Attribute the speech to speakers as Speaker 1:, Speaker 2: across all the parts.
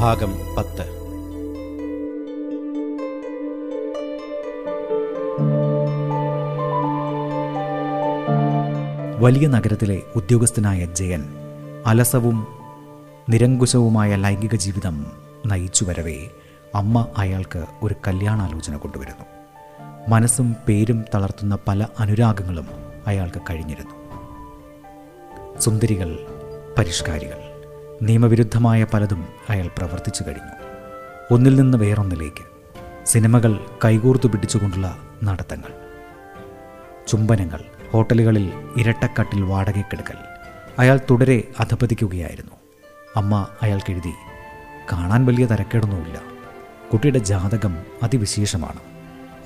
Speaker 1: ഭാഗം പത്ത്.
Speaker 2: വലിയ നഗരത്തിലെ ഉദ്യോഗസ്ഥനായ ജയൻ അലസവും നിരങ്കുശവുമായ ലൈംഗിക ജീവിതം നയിച്ചു വരവേ അമ്മ അയാൾക്ക് ഒരു കല്യാണാലോചന കൊണ്ടുവരുന്നു. മനസ്സും പേരും തളർത്തുന്ന പല അനുരാഗങ്ങളും അയാൾക്ക് കഴിഞ്ഞിരുന്നു. സുന്ദരികൾ പരിഷ്കാരികൾ നിയമവിരുദ്ധമായ പലതും അയാൾ പ്രവർത്തിച്ചു കഴിഞ്ഞു. ഒന്നിൽ നിന്ന് വേറൊന്നിലേക്ക് സിനിമകൾ കൈകൂർത്തു പിടിച്ചുകൊണ്ടുള്ള നടത്തങ്ങൾ. ചുംബനങ്ങൾ ഹോട്ടലുകളിൽ ഇരട്ടക്കട്ടിൽ വാടകയ്ക്കെടുക്കൽ. അയാൾ തുടരെ അധപതിക്കുകയായിരുന്നു. അമ്മ അയാൾക്കെഴുതി കാണാൻ വലിയ തരക്കേടൊന്നുമില്ല. കുട്ടിയുടെ ജാതകം അതിവിശേഷമാണ്.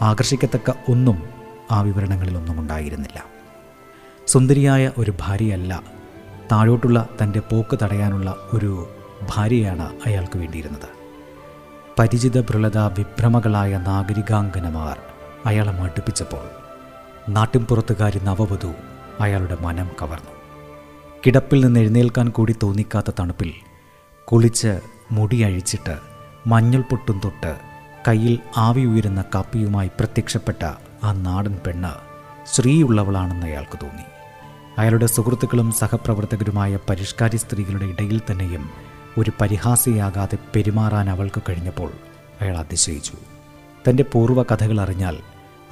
Speaker 2: ആകർഷിക്കത്തക്ക ഒന്നും ആ വിവരണങ്ങളിലൊന്നും ഉണ്ടായിരുന്നില്ല. സുന്ദരിയായ ഒരു ഭാര്യയല്ല താഴോട്ടുള്ള തന്റെ പോക്ക് തടയാനുള്ള ഒരു ഭാര്യയാണ് അയാൾക്ക് വേണ്ടിയിരുന്നത്. പരിചിത ഭ്രളത വിഭ്രമകളായ നാഗരികാംഗനമാർ അയാളെ മടുപ്പിച്ചപ്പോൾ നാട്ടിൻപുറത്തുകാരി നവവധു അയാളുടെ മനം കവർന്നു. കിടപ്പിൽ നിന്ന് എഴുന്നേൽക്കാൻ കൂടി തോന്നിക്കാത്ത തണുപ്പിൽ കുളിച്ച് മുടി അഴിച്ചിട്ട് മഞ്ഞൾ പൊട്ടും തൊട്ട് കയ്യിൽ ആവി ഉയരുന്ന കപ്പിയുമായി പ്രത്യക്ഷപ്പെട്ട ആ നാടൻ പെണ്ണ് സ്ത്രീയുള്ളവളാണെന്ന് അയാൾക്ക് തോന്നി. അയാളുടെ സുഹൃത്തുക്കളും സഹപ്രവർത്തകരുമായ പരിഷ്കാരി സ്ത്രീകളുടെ ഇടയിൽ തന്നെയും ഒരു പരിഹാസിയാകാതെ പെരുമാറാൻ അവൾക്ക് കഴിഞ്ഞപ്പോൾ അയാൾ അതിശയിച്ചു. തന്റെ പൂർവ കഥകൾ അറിഞ്ഞാൽ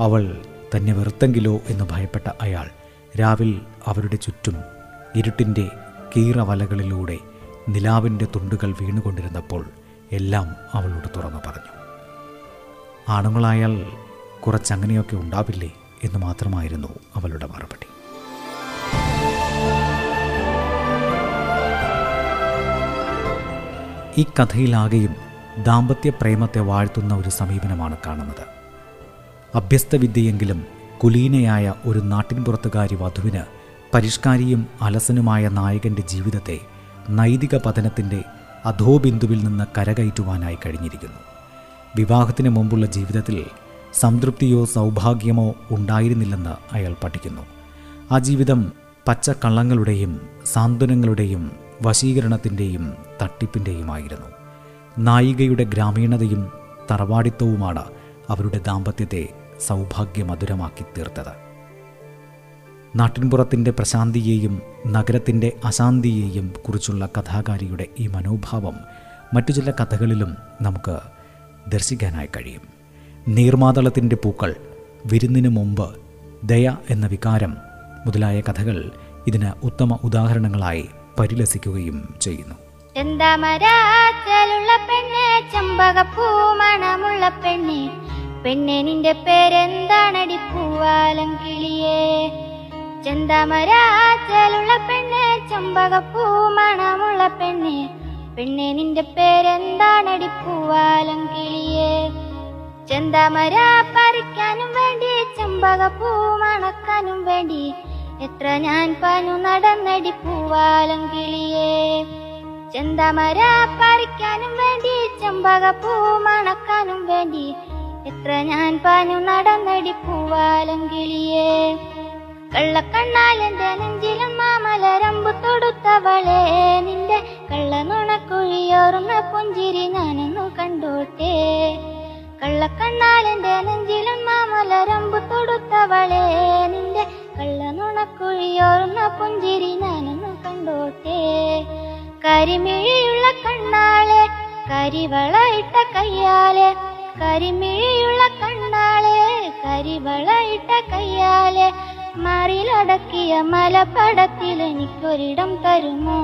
Speaker 2: അവൾ തന്നെ വെറുത്തെങ്കിലോ എന്ന് ഭയപ്പെട്ട അയാൾ രാവിൽ അവരുടെ ചുറ്റും ഇരുട്ടിന്റെ കീറവലകളിലൂടെ നിലാവിന്റെ തുണ്ടുകൾ വീണുകൊണ്ടിരുന്നപ്പോൾ എല്ലാം അവളോട് തുറന്നു പറഞ്ഞു. ആണുങ്ങളായാൽ കുറച്ചങ്ങനെയൊക്കെ ഉണ്ടാവില്ലേ? എന്ന് മാത്രമായിരുന്നു അവളുടെ മറുപടി. ഈ കഥയിലാകെയും ദാമ്പത്യ പ്രേമത്തെ വാഴ്ത്തുന്ന ഒരു സമീപനമാണ് കാണുന്നത്. അഭ്യസ്തവിദ്യയെങ്കിലും കുലീനയായ ഒരു നാട്ടിൻപുറത്തുകാരി വധുവിന് പരിഷ്കാരിയും അലസനുമായ നായകന്റെ ജീവിതത്തെ നൈതിക പതനത്തിന്റെ അധോബിന്ദുവിൽ നിന്ന് കരകയറ്റുവാനായി കഴിഞ്ഞിരിക്കുന്നു. വിവാഹത്തിന് മുമ്പുള്ള ജീവിതത്തിൽ സംതൃപ്തിയോ സൗഭാഗ്യമോ ഉണ്ടായിരുന്നില്ലെന്ന് അയാൾ പഠിക്കുന്നു. ആ ജീവിതം പച്ചക്കള്ളങ്ങളുടെയും സാന്ത്വനങ്ങളുടെയും വശീകരണത്തിന്റെയും തട്ടിപ്പിന്റെയുമായിരുന്നു നായികയുടെ ഗ്രാമീണതയും തറവാടിത്തവുമാണ് അവരുടെ ദാമ്പത്യത്തെ സൗഭാഗ്യമധുരമാക്കി തീർത്തത്. നാട്ടിൻപുറത്തിന്റെ പ്രശാന്തിയെയും നഗരത്തിന്റെ അശാന്തിയെയും കുറിച്ചുള്ള കഥാകാരിയുടെ ഈ മനോഭാവം മറ്റു ചില കഥകളിലും നമുക്ക് ദർശിക്കാനായി കഴിയും. നീർമാതളത്തിന്റെ പൂക്കൾ വിരുന്നിന് മുമ്പ് ദയ എന്ന വികാരം മുതലായ കഥകൾ ഇതിന് ഉത്തമ ഉദാഹരണങ്ങളായി പരിലസിക്കുകയും ചെയ്യുന്നു.
Speaker 3: ചെന്താമരാച്ചലുള്ള പെണ്ണെ? ചെമ്പകപ്പൂ മണമുള്ള പെണ്ണെ നിന്റെ പേരെന്താണടി പൂവാലം കിളിയേ ചെന്താമരാച്ചലുള്ള പെണ്ണെ? ചമ്പകപ്പൂമണമുള്ള പെണ്ണെ. പെണ്ണെ നിന്റെ പേരെന്താണടി പൂവാലം കിളിയേ ചെന്താമര പറിക്കാനും വേണ്ടി ചെമ്പകപ്പൂ മണക്കാനും വേണ്ടി എത്ര ഞാൻ പനു നടന്നടി പൂവാലം കിളിയേ. ചെന്തമര പറിക്കാനും വേണ്ടി ചെമ്പക പൂ മണക്കാനും വേണ്ടി എത്ര ഞാൻ പനു നടന്നടി പൂവാലം കിളിയേ. കള്ളക്കണ്ണാലെന്റെ നെഞ്ചിലും മാമലരമ്പ് തൊടുത്തവളെ. നിന്റെ കള്ളനുണക്കുഴിയോറുന്ന പുഞ്ചിരി ഞാനൊന്നു കണ്ടോട്ടെ. കള്ളക്കണ്ണാലെന്റെ നെഞ്ചിലും മാമലരമ്പു തൊടുത്തവളെ. നിന്റെ കള്ളനുണക്കുഴിയോറുന്ന പുഞ്ചിരി ഞാനൊന്നു കണ്ടോട്ടെ. കരിമിഴിയുള്ള കണ്ണാളെ കരിവളയിട്ട കയ്യാലെ. കരിമിഴിയുള്ള കണ്ണാളെ കരിവളയിട്ട കയ്യാലെ. മറിലടക്കിയ മലപ്പടത്തിൽ എനിക്കൊരിടം തരുമോ?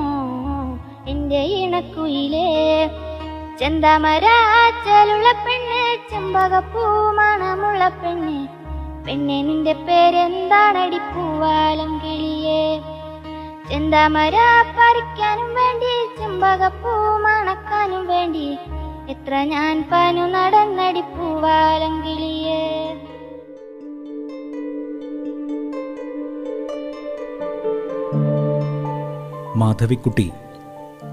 Speaker 3: എന്റെ ഇണക്കുയിലേ. ചെന്താമരാച്ചലുള്ള പെണ്ണ് ചെമ്പകപ്പൂ മണമുള്ള പെണ്ണ്. പെണ്ണെ നിന്റെ പേരെന്താണടി പൂവാലം കിളിയേ? ചെന്താമര പറിക്കാനും വേണ്ടി ചെമ്പകപ്പൂ മണക്കാനും വേണ്ടി. എത്ര ഞാൻ പനു നടന്നടി പൂവാലം കിളിയേ?
Speaker 2: മാധവിക്കുട്ടി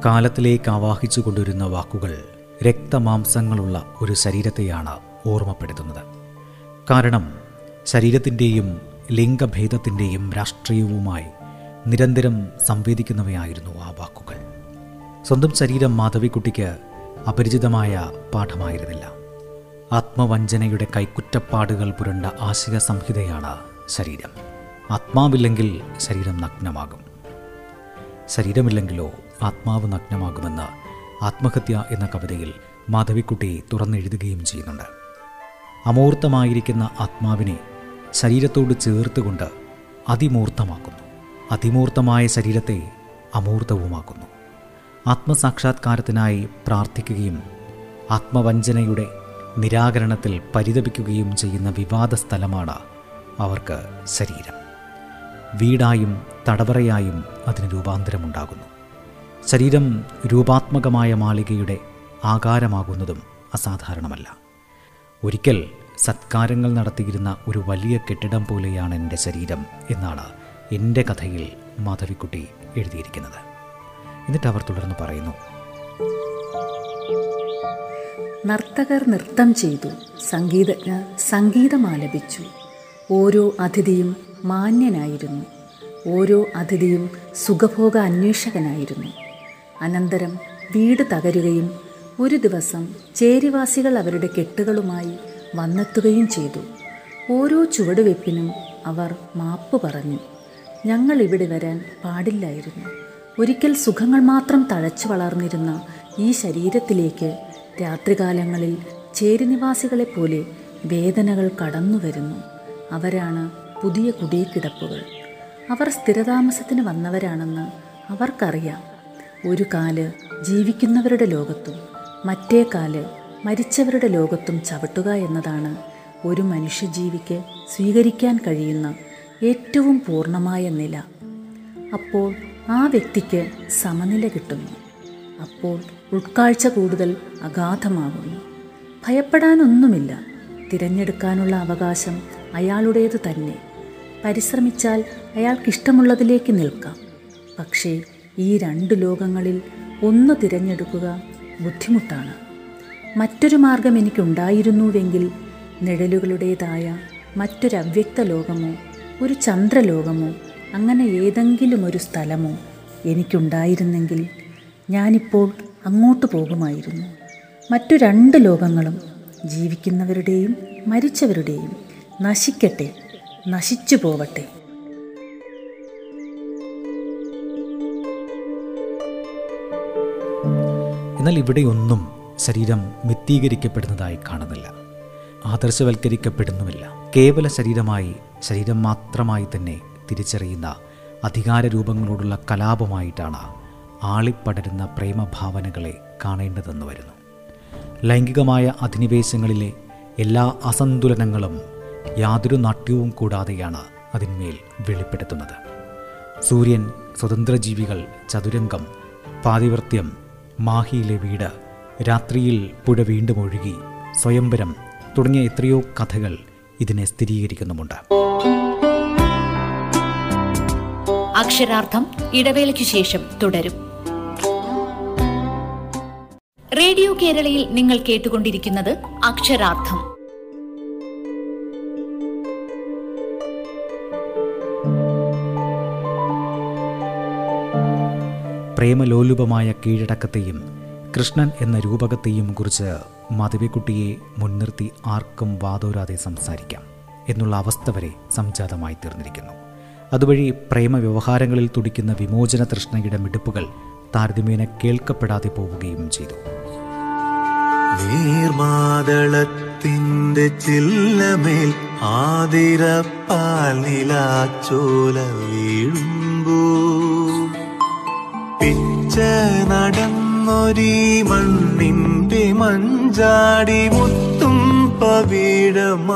Speaker 2: കാലത്തിലേക്ക് ആവാഹിച്ചു കൊണ്ടുവരുന്ന വാക്കുകൾ രക്തമാംസങ്ങളുള്ള ഒരു ശരീരത്തെയാണ് ഓർമ്മപ്പെടുത്തുന്നത്. കാരണം ശരീരത്തിന്റെയും ലിംഗഭേദത്തിന്റെയും രാഷ്ട്രീയവുമായി നിരന്തരം സംവേദിക്കുന്നവയായിരുന്നു ആ വാക്കുകൾ. സ്വന്തം ശരീരം മാധവിക്കുട്ടിക്ക് അപരിചിതമായ പാഠമായിരുന്നില്ല. ആത്മവഞ്ചനയുടെ കൈക്കുറ്റപ്പാടുകൾ പുരണ്ട ആശയ സംഹിതയാണ് ശരീരം. ആത്മാവില്ലെങ്കിൽ ശരീരം നഗ്നമാകും. ശരീരമില്ലെങ്കിലോ ആത്മാവ് നഗ്നമാകുമെന്ന് ആത്മഹത്യ എന്ന കവിതയിൽ മാധവിക്കുട്ടി തുറന്നെഴുതുകയും ചെയ്യുന്നുണ്ട്. അമൂർത്തമായിരിക്കുന്ന ആത്മാവിനെ ശരീരത്തോട് ചേർത്തുകൊണ്ട് അതിമൂർത്തമാക്കുന്നു. അതിമൂർത്തമായ ശരീരത്തെ അമൂർത്തവുമാക്കുന്നു. ആത്മസാക്ഷാത്കാരത്തിനായി പ്രാർത്ഥിക്കുകയും ആത്മവഞ്ചനയുടെ നിരാകരണത്തിൽ പരിതപിക്കുകയും ചെയ്യുന്ന വിവാദ സ്ഥലമാണ് അവർക്ക് ശരീരം. വീടായും തടവറയായും അതിന് രൂപാന്തരമുണ്ടാകുന്നു. ശരീരം രൂപാത്മകമായ മാളികയുടെ ആകാരമാകുന്നതും അസാധാരണമല്ല. ഒരിക്കൽ സത്കാരങ്ങൾ നടത്തിയിരുന്ന ഒരു വലിയ കെട്ടിടം പോലെയാണ് എന്റെ ശരീരം എന്നാണ് എന്റെ കഥയിൽ മാധവിക്കുട്ടി എഴുതിയിരിക്കുന്നത്. എന്നിട്ട് അവർ തുടർന്ന് പറയുന്നു.
Speaker 1: നർത്തകർ നൃത്തം ചെയ്തു സംഗീതജ്ഞർ സംഗീതമാലപിച്ചു ഓരോ അതിഥിയും മാന്യനായിരുന്നു. ഓരോ അതിഥിയും സുഖഭോഗ അന്വേഷകനായിരുന്നു. അനന്തരം വീട് തകരുകയും ഒരു ദിവസം ചേരിവാസികൾ അവരുടെ കെട്ടുകളുമായി വന്നെത്തുകയും ചെയ്തു. ഓരോ ചുവടുവെപ്പിനും അവർ മാപ്പ് പറഞ്ഞു. ഞങ്ങൾ ഇവിടെ വരാൻ പാടില്ലായിരുന്നു. ഒരിക്കൽ സുഖങ്ങൾ മാത്രം തഴച്ചു വളർന്നിരുന്ന ഈ ശരീരത്തിലേക്ക് രാത്രികാലങ്ങളിൽ ചേരിനിവാസികളെ പോലെ വേദനകൾ കടന്നു വരുന്നു. അവരാണ് പുതിയ കുടിയക്കിടപ്പുകൾ. അവർ സ്ഥിരതാമസത്തിന് വന്നവരാണെന്ന് അവർക്കറിയാം. ഒരു കാൽ ജീവിക്കുന്നവരുടെ ലോകത്തും മറ്റേ കാൽ മരിച്ചവരുടെ ലോകത്തും ചവിട്ടുക എന്നതാണ് ഒരു മനുഷ്യജീവിക്ക് സ്വീകരിക്കാൻ കഴിയുന്ന ഏറ്റവും പൂർണമായ നില. അപ്പോൾ ആ വ്യക്തിക്ക് സമനില കിട്ടുന്നു. അപ്പോൾ ഉൾക്കാഴ്ച കൂടുതൽ അഗാധമാകുന്നു. ഭയപ്പെടാനൊന്നുമില്ല. തിരഞ്ഞെടുക്കാനുള്ള അവകാശം അയാളുടേത് തന്നെ. പരിശ്രമിച്ചാൽ അയാൾക്കിഷ്ടമുള്ളതിലേക്ക് നിൽക്കാം. പക്ഷേ ഈ രണ്ട് ലോകങ്ങളിൽ ഒന്ന് തിരഞ്ഞെടുക്കുക ബുദ്ധിമുട്ടാണ്. മറ്റൊരു മാർഗം എനിക്കുണ്ടായിരുന്നുവെങ്കിൽ നിഴലുകളുടേതായ മറ്റൊരു അവ്യക്ത ലോകമോ ഒരു ചന്ദ്രലോകമോ അങ്ങനെ ഏതെങ്കിലും ഒരു സ്ഥലമോ എനിക്കുണ്ടായിരുന്നെങ്കിൽ ഞാനിപ്പോൾ അങ്ങോട്ട് പോകുമായിരുന്നു. മറ്റു രണ്ട് ലോകങ്ങളും ജീവിക്കുന്നവരുടെയും മരിച്ചവരുടെയും നശിക്കട്ടെ നശിച്ചു പോവട്ടെ.
Speaker 2: എന്നാൽ ഇവിടെയൊന്നും ശരീരം മിത്തീകരിക്കപ്പെടുന്നതായി കാണുന്നില്ല. ആദർശവൽക്കരിക്കപ്പെടുന്നുമില്ല. കേവല ശരീരമായി ശരീരം മാത്രമായി തന്നെ തിരിച്ചറിയുന്ന അധികാര രൂപങ്ങളോടുള്ള കലാപമായിട്ടാണ് ആളിപ്പടരുന്ന പ്രേമഭാവനകളെ കാണേണ്ടതെന്ന് വരുന്നു. ലൈംഗികമായ അധിനിവേശങ്ങളിലെ എല്ലാ അസന്തുലനങ്ങളും യാതൊരു നാട്യവും കൂടാതെയാണ് അതിന്മേൽ വെളിപ്പെടുത്തുന്നത്. സൂര്യൻ സ്വതന്ത്രജീവികൾ ചതുരംഗം പാതിവൃത്യം മാഹിയിലെ വീട് രാത്രിയിൽ പുഴ വീണ്ടും ഒഴുകി സ്വയംവരം തുടങ്ങിയ എത്രയോ കഥകൾ ഇതിനെ സ്ഥിരീകരിക്കുന്നുമുണ്ട്.
Speaker 4: അക്ഷരാർത്ഥം ഇടവേളയ്ക്കു ശേഷം തുടരും. റേഡിയോ കേരളയിൽ നിങ്ങൾ കേട്ടുകൊണ്ടിരിക്കുന്നത് അക്ഷരാർത്ഥം.
Speaker 2: പ്രേമലോലുപമായ കീഴടക്കത്തെയും കൃഷ്ണൻ എന്ന രൂപകത്തെയും കുറിച്ച് മധുവിക്കുട്ടിയെ മുൻനിർത്തി ആർക്കും വാതോരാതെ സംസാരിക്കാം എന്നുള്ള അവസ്ഥ വരെ സംജാതമായി തീർന്നിരിക്കുന്നു. അതുവഴി പ്രേമ വ്യവഹാരങ്ങളിൽ തുടിക്കുന്ന വിമോചന തൃഷ്ണയുടെ മിടുപ്പുകൾ താരതമ്യേന കേൾക്കപ്പെടാതെ പോവുകയും ചെയ്തു.
Speaker 5: നീർമാതളത്തിന്റെ ചില്ലമേൽ ആതിരപ്പാൽ നിലാച്ചോല വീഴുമ്പോ. പിച്ച നടന്നൊരീ മണ്ണിന്റെ മഞ്ചാടി മുത്തും പവിഴമാകുമ്പോ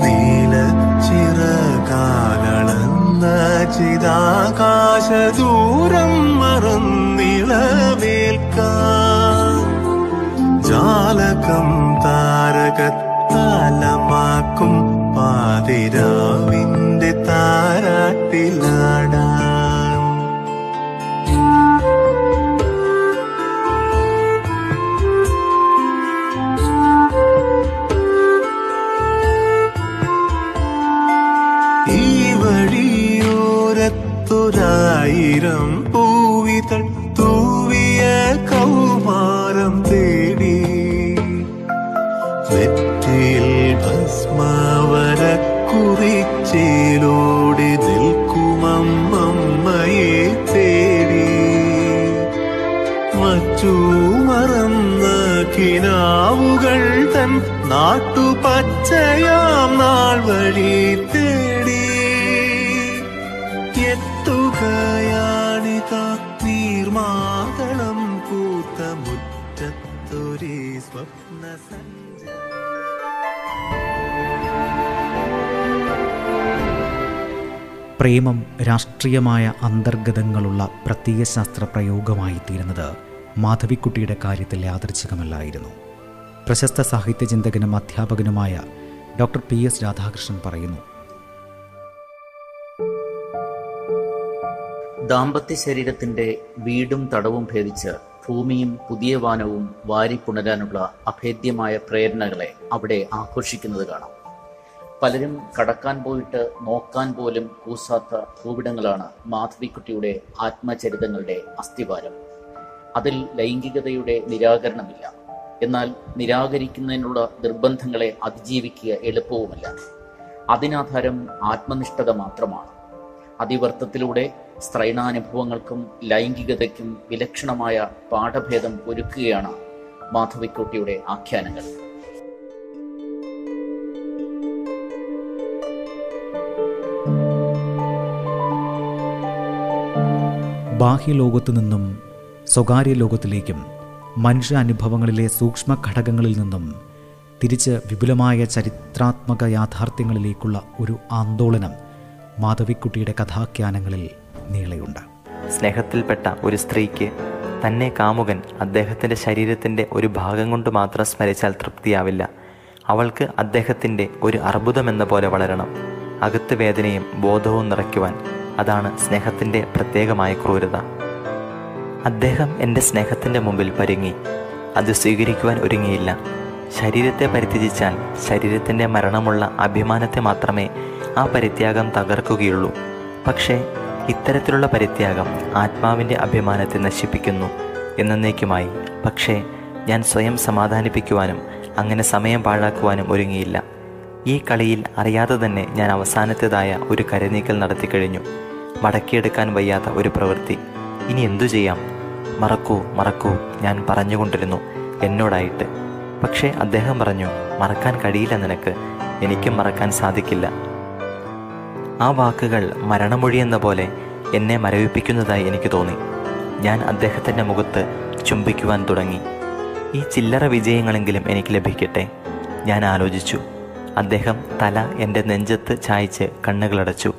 Speaker 5: നീല ചിറകാലളന്ന ചിതാകാശദൂരം മറന്നിളവേൽക്കാൻ ജാലകം താരകത്താലമാക്കും പാതിരാവിന്റെ താരാട്ടിലാടാൻ കുറിച്ചേലോടി നിൽക്കുമമ്മയെ തേടി. മറ്റു മറന്ന കിനാവുകൾ തൻ നാട്ടുപച്ചയാം നാൾ വഴി
Speaker 2: പ്രേമം രാഷ്ട്രീയമായ അന്തർഗതങ്ങളുള്ള പ്രത്യയശാസ്ത്ര പ്രയോഗമായി തീരുന്നത് മാധവിക്കുട്ടിയുടെ കാര്യത്തിൽ യാദൃച്ഛികമല്ലായിരുന്നു. പ്രശസ്ത സാഹിത്യ ചിന്തകനും അധ്യാപകനുമായ ഡോക്ടർ പി. എസ്. രാധാകൃഷ്ണൻ പറയുന്നു.
Speaker 6: ദാമ്പത്യ ശരീരത്തിന്റെ വീടും തടവും ഭേദിച്ച് ഭൂമിയും പുതിയ വാനവും വാരി പുണരാനുള്ള അഭേദ്യമായ പ്രേരണകളെ അവിടെ ആഘോഷിക്കുന്നത് കാണാം. പലരും കടക്കാൻ പോയിട്ട് നോക്കാൻ പോലും കൂസാത്ത ഭൂവിടങ്ങളാണ് മാധവിക്കുട്ടിയുടെ ആത്മചരിതങ്ങളുടെ അസ്ഥിവാരം. അതിൽ ലൈംഗികതയുടെ നിരാകരണമില്ല. എന്നാൽ നിരാകരിക്കുന്നതിനുള്ള നിർബന്ധങ്ങളെ അതിജീവിക്കുക എളുപ്പവുമല്ല. അതിനാധാരം ആത്മനിഷ്ഠത മാത്രമാണ്. അതിവർത്തത്തിലൂടെ സ്ത്രൈണാനുഭവങ്ങൾക്കും ലൈംഗികതയ്ക്കും വിലക്ഷണമായ പാഠഭേദം ഒരുക്കുകയാണ് മാധവിക്കുട്ടിയുടെ ആഖ്യാനങ്ങൾ.
Speaker 2: ബാഹ്യലോകത്തു നിന്നും സ്വകാര്യ ലോകത്തിലേക്കും മനുഷ്യ അനുഭവങ്ങളിലെ സൂക്ഷ്മ ഘടകങ്ങളിൽ നിന്നും തിരിച്ച് വിപുലമായ ചരിത്രാത്മക യാഥാർത്ഥ്യങ്ങളിലേക്കുള്ള ഒരു ആന്തോളനം മാധവിക്കുട്ടിയുടെ കഥാഖ്യാനങ്ങളിൽ നീളയുണ്ട്.
Speaker 7: സ്നേഹത്തിൽപ്പെട്ട ഒരു സ്ത്രീക്ക് തന്നെ കാമുകൻ അദ്ദേഹത്തിന്റെ ശരീരത്തിന്റെ ഒരു ഭാഗം കൊണ്ട് മാത്രം സ്മരിച്ചാൽ തൃപ്തിയാവില്ല. അവൾക്ക് അദ്ദേഹത്തിന്റെ ഒരു അർബുദമെന്ന പോലെ വളരണം. അകത്ത് വേദനയും ബോധവും നിറയ്ക്കുവാൻ അതാണ് സ്നേഹത്തിന്റെ പ്രത്യേകമായ ക്രൂരത. അദ്ദേഹം എന്റെ സ്നേഹത്തിന്റെ മുമ്പിൽ പരുങ്ങി. അത് സ്വീകരിക്കുവാൻ ഒരുങ്ങിയില്ല. ശരീരത്തെ പരിത്യജിച്ചാൽ ശരീരത്തിന്റെ മരണമുള്ള അഭിമാനത്തെ മാത്രമേ ആ പരിത്യാഗം തകർക്കുകയുള്ളൂ. പക്ഷേ ഇത്തരത്തിലുള്ള പരിത്യാഗം ആത്മാവിന്റെ അഭിമാനത്തെ നശിപ്പിക്കുന്നു എന്നേക്കുമായി. പക്ഷേ ഞാൻ സ്വയം സമാധാനിപ്പിക്കുവാനും അങ്ങനെ സമയം പാഴാക്കുവാനും ഒരുങ്ങിയില്ല. ഈ കളിയിൽ അറിയാതെ തന്നെ ഞാൻ അവസാനത്തേതായ ഒരു കരനീക്കൽ നടത്തിക്കഴിഞ്ഞു മടക്കിയെടുക്കാൻ വയ്യാത്ത ഒരു പ്രവൃത്തി. ഇനി എന്തു ചെയ്യാം? മറക്കൂ മറക്കൂ ഞാൻ പറഞ്ഞുകൊണ്ടിരുന്നു എന്നോടായിട്ട്. പക്ഷേ അദ്ദേഹം പറഞ്ഞു മറക്കാൻ കഴിയില്ല നിനക്ക്. എനിക്കും മറക്കാൻ സാധിക്കില്ല. ആ വാക്കുകൾ മരണമൊഴി എന്ന പോലെ എന്നെ മരവിപ്പിക്കുന്നതായി എനിക്ക് തോന്നി. ഞാൻ അദ്ദേഹത്തിന്റെ മുഖത്ത് ചുംബിക്കുവാൻ തുടങ്ങി. ഈ ചില്ലറ വിജയങ്ങളെങ്കിലും എനിക്ക് ലഭിക്കട്ടെ? ഞാൻ ആലോചിച്ചു. അദ്ദേഹം തല എന്റെ നെഞ്ചത്ത് ചായച്ച് കണ്ണുകളടച്ചു.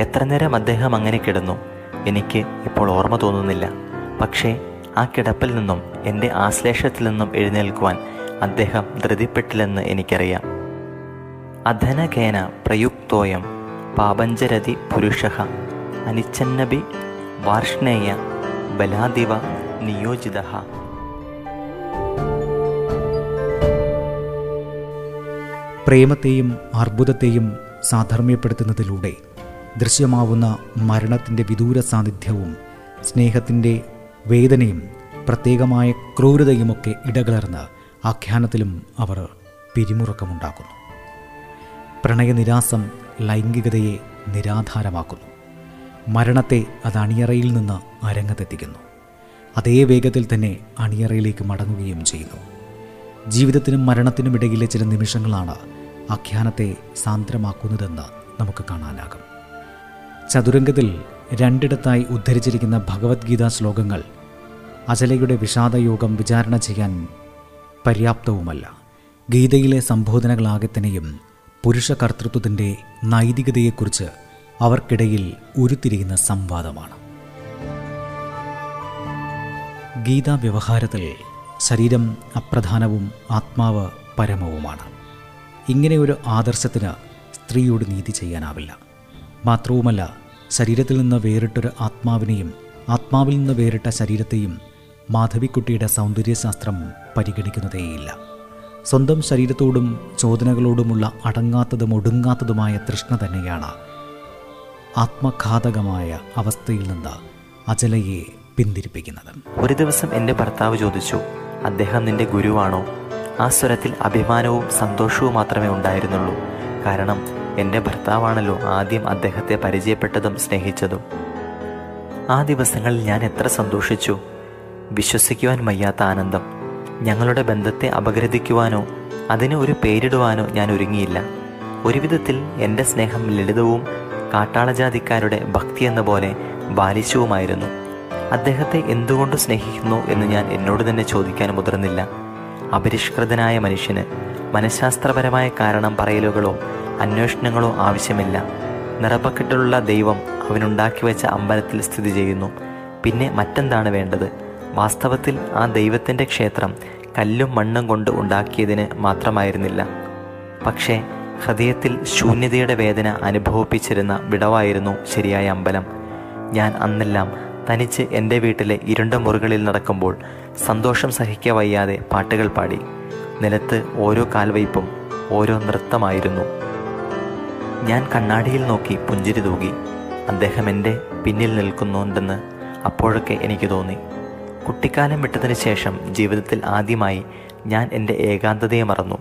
Speaker 7: എത്ര നേരം അദ്ദേഹം അങ്ങനെ കിടന്നു? എനിക്ക് ഇപ്പോൾ ഓർമ്മ തോന്നുന്നില്ല. പക്ഷേ ആ കിടപ്പിൽ നിന്നും എന്റെ ആശ്ലേഷത്തിൽ നിന്നും എഴുന്നേൽക്കുവാൻ അദ്ദേഹം ധൃതിപ്പെട്ടില്ലെന്ന് എനിക്കറിയാം. അധനകേന പ്രയുക്തോയം പാപഞ്ചരതി പുരുഷ അനിച്ചന്നബി വാർഷ്ണേയ ബലാദിവ നിയോജിത.
Speaker 2: പ്രേമത്തെയും അർബുദത്തെയും സാധർമ്മ്യപ്പെടുത്തുന്നതിലൂടെ ദൃശ്യമാവുന്ന മരണത്തിന്റെ വിദൂര സാന്നിധ്യവും സ്നേഹത്തിന്റെ വേദനയും പ്രത്യേകമായ ക്രൂരതയുമൊക്കെ ഇടകലർന്ന് ആഖ്യാനത്തിലും അവർ പിരിമുറക്കമുണ്ടാക്കുന്നു. പ്രണയനിരാസം ലൈംഗികതയെ നിരാധാരമാക്കുന്നു. മരണത്തെ അത് അണിയറയിൽ നിന്ന് അരങ്ങത്തെത്തിക്കുന്നു. അതേ വേഗത്തിൽ തന്നെ അണിയറയിലേക്ക് മടങ്ങുകയും ചെയ്യുന്നു. ജീവിതത്തിനും മരണത്തിനും ഇടയിലെ ചില നിമിഷങ്ങളാണ് ആഖ്യാനത്തെ സാന്ദ്രമാക്കുന്നതെന്ന് നമുക്ക് കാണാനാകും. ചതുരംഗത്തിൽ രണ്ടിടത്തായി ഉദ്ധരിച്ചിരിക്കുന്ന ഭഗവത്ഗീതാ ശ്ലോകങ്ങൾ അചലയുടെ വിഷാദയോഗം വിചാരണ ചെയ്യാൻ പര്യാപ്തവുമല്ല. ഗീതയിലെ സംബോധനകളാകെ തന്നെയും പുരുഷ കർത്തൃത്വത്തിന്റെ നൈതികതയെക്കുറിച്ച് അവർക്കിടയിൽ ഉരുത്തിരിയുന്ന സംവാദമാണ്. ഗീതാ വ്യവഹാരത്തിൽ ശരീരം അപ്രധാനവും ആത്മാവ് പരമവുമാണ്. ഇങ്ങനെ ഒരു ആദർശത്തിന് സ്ത്രീയോട് നീതി ചെയ്യാനാവില്ല. മാത്രവുമല്ല ശരീരത്തിൽ നിന്ന് വേറിട്ടൊരു ആത്മാവിനെയും ആത്മാവിൽ നിന്ന് വേറിട്ട ശരീരത്തെയും മാധവിക്കുട്ടിയുടെ സൗന്ദര്യശാസ്ത്രം പരിഗണിക്കുന്നതേയില്ല. സ്വന്തം ശരീരത്തോടും ചോദനകളോടുമുള്ള അടങ്ങാത്തതും ഒടുങ്ങാത്തതുമായ തൃഷ്ണ തന്നെയാണ് ആത്മഘാതകമായ അവസ്ഥയിൽ നിന്ന് അചലയെ പിന്തിരിപ്പിക്കുന്നത്.
Speaker 7: ഒരു ദിവസം എന്റെ ഭർത്താവ് ചോദിച്ചു അദ്ദേഹം നിന്റെ ഗുരുവാണോ? ആ സ്വരത്തിൽ അഭിമാനവും സന്തോഷവും മാത്രമേ ഉണ്ടായിരുന്നുള്ളൂ. കാരണം എന്റെ ഭർത്താവാണല്ലോ ആദ്യം അദ്ദേഹത്തെ പരിചയപ്പെട്ടതും സ്നേഹിച്ചതും. ആ ദിവസങ്ങളിൽ ഞാൻ എത്ര സന്തോഷിച്ചു. വിശ്വസിക്കുവാൻ വയ്യാത്ത ആനന്ദം. ഞങ്ങളുടെ ബന്ധത്തെ അപഗ്രഥിക്കുവാനോ അതിന് ഒരു പേരിടുവാനോ ഞാൻ ഒരുങ്ങിയില്ല. ഒരുവിധത്തിൽ എന്റെ സ്നേഹം ലളിതവും കാട്ടാളജാതിക്കാരുടെ ഭക്തി എന്ന പോലെ ബാലിശവുമായിരുന്നു. അദ്ദേഹത്തെ എന്തുകൊണ്ട് സ്നേഹിക്കുന്നു എന്ന് ഞാൻ എന്നോട് തന്നെ ചോദിക്കാൻ മുതിർന്നില്ല. അപരിഷ്കൃതനായ മനുഷ്യന് മനഃശാസ്ത്രപരമായ കാരണം പറയലുകളോ അന്വേഷണങ്ങളോ ആവശ്യമില്ല. നിറപക്കെട്ടിലുള്ള ദൈവം അവനുണ്ടാക്കി വെച്ച അമ്പലത്തിൽ സ്ഥിതി ചെയ്യുന്നു. പിന്നെ മറ്റെന്താണ് വേണ്ടത്? വാസ്തവത്തിൽ ആ ദൈവത്തിന്റെ ക്ഷേത്രം കല്ലും മണ്ണും കൊണ്ട് ഉണ്ടാക്കിയതിന് മാത്രമായിരുന്നില്ല. പക്ഷേ ഹൃദയത്തിൽ ശൂന്യതയുടെ വേദന അനുഭവിപ്പിച്ചിരുന്ന വിടവായിരുന്നു ശരിയായ അമ്പലം. ഞാൻ അന്നെല്ലാം തനിച്ച് എന്റെ വീട്ടിലെ ഇരുണ്ട മുറികളിൽ നടക്കുമ്പോൾ സന്തോഷം സഹിക്ക വയ്യാതെ പാട്ടുകൾ പാടി. നിലത്ത് ഓരോ കാൽവയ്പും ഓരോ നൃത്തമായിരുന്നു. ഞാൻ കണ്ണാടിയിൽ നോക്കി പുഞ്ചിരി തൂകി. അദ്ദേഹം എന്റെ പിന്നിൽ നിൽക്കുന്നുണ്ടെന്ന് അപ്പോഴൊക്കെ എനിക്ക് തോന്നി. കുട്ടിക്കാലം വിട്ടതിന് ശേഷം ജീവിതത്തിൽ ആദ്യമായി ഞാൻ എന്റെ ഏകാന്തതയെ മറന്നു.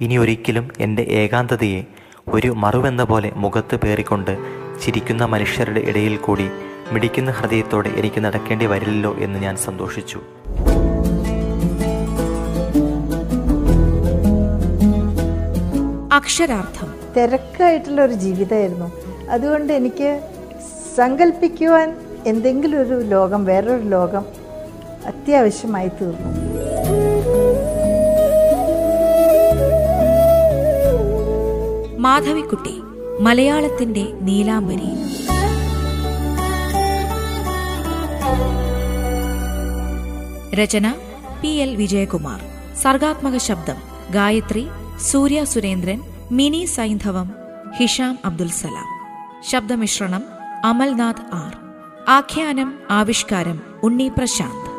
Speaker 7: ഇനി ഒരിക്കലും എന്റെ ഏകാന്തതയെ ഒരു മറുവെന്ന പോലെ മുഖത്ത് പേറിക്കൊണ്ട് ചിരിക്കുന്ന മനുഷ്യരുടെ ഇടയിൽ കൂടി മിടിക്കുന്ന ഹൃദയത്തോടെ എനിക്ക് നടക്കേണ്ടി വരില്ലല്ലോ എന്ന് ഞാൻ സന്തോഷിച്ചു.
Speaker 8: അക്ഷരാർത്ഥം.
Speaker 9: തിരക്കായിട്ടുള്ള ഒരു ജീവിതമായിരുന്നു. അതുകൊണ്ട് എനിക്ക് സങ്കല്പിക്കുവാൻ എന്തെങ്കിലും ഒരു ലോകം വേറൊരു ലോകം അത്യാവശ്യമായി തീർന്നു.
Speaker 8: മാധവിക്കുട്ടി മലയാളത്തിന്റെ നീലാംബരി. രചന പി എൽ വിജയകുമാർ. സർഗാത്മക ശബ്ദം ഗായത്രി സൂര്യ സുരേന്ദ്രൻ മിനി സൈന്ധവം ഹിഷാം അബ്ദുൽ സലാം. ശബ്ദമിശ്രണം അമൽനാഥ് ആർ. ആഖ്യാനം ആവിഷ്കാരം ഉണ്ണി പ്രശാന്ത്.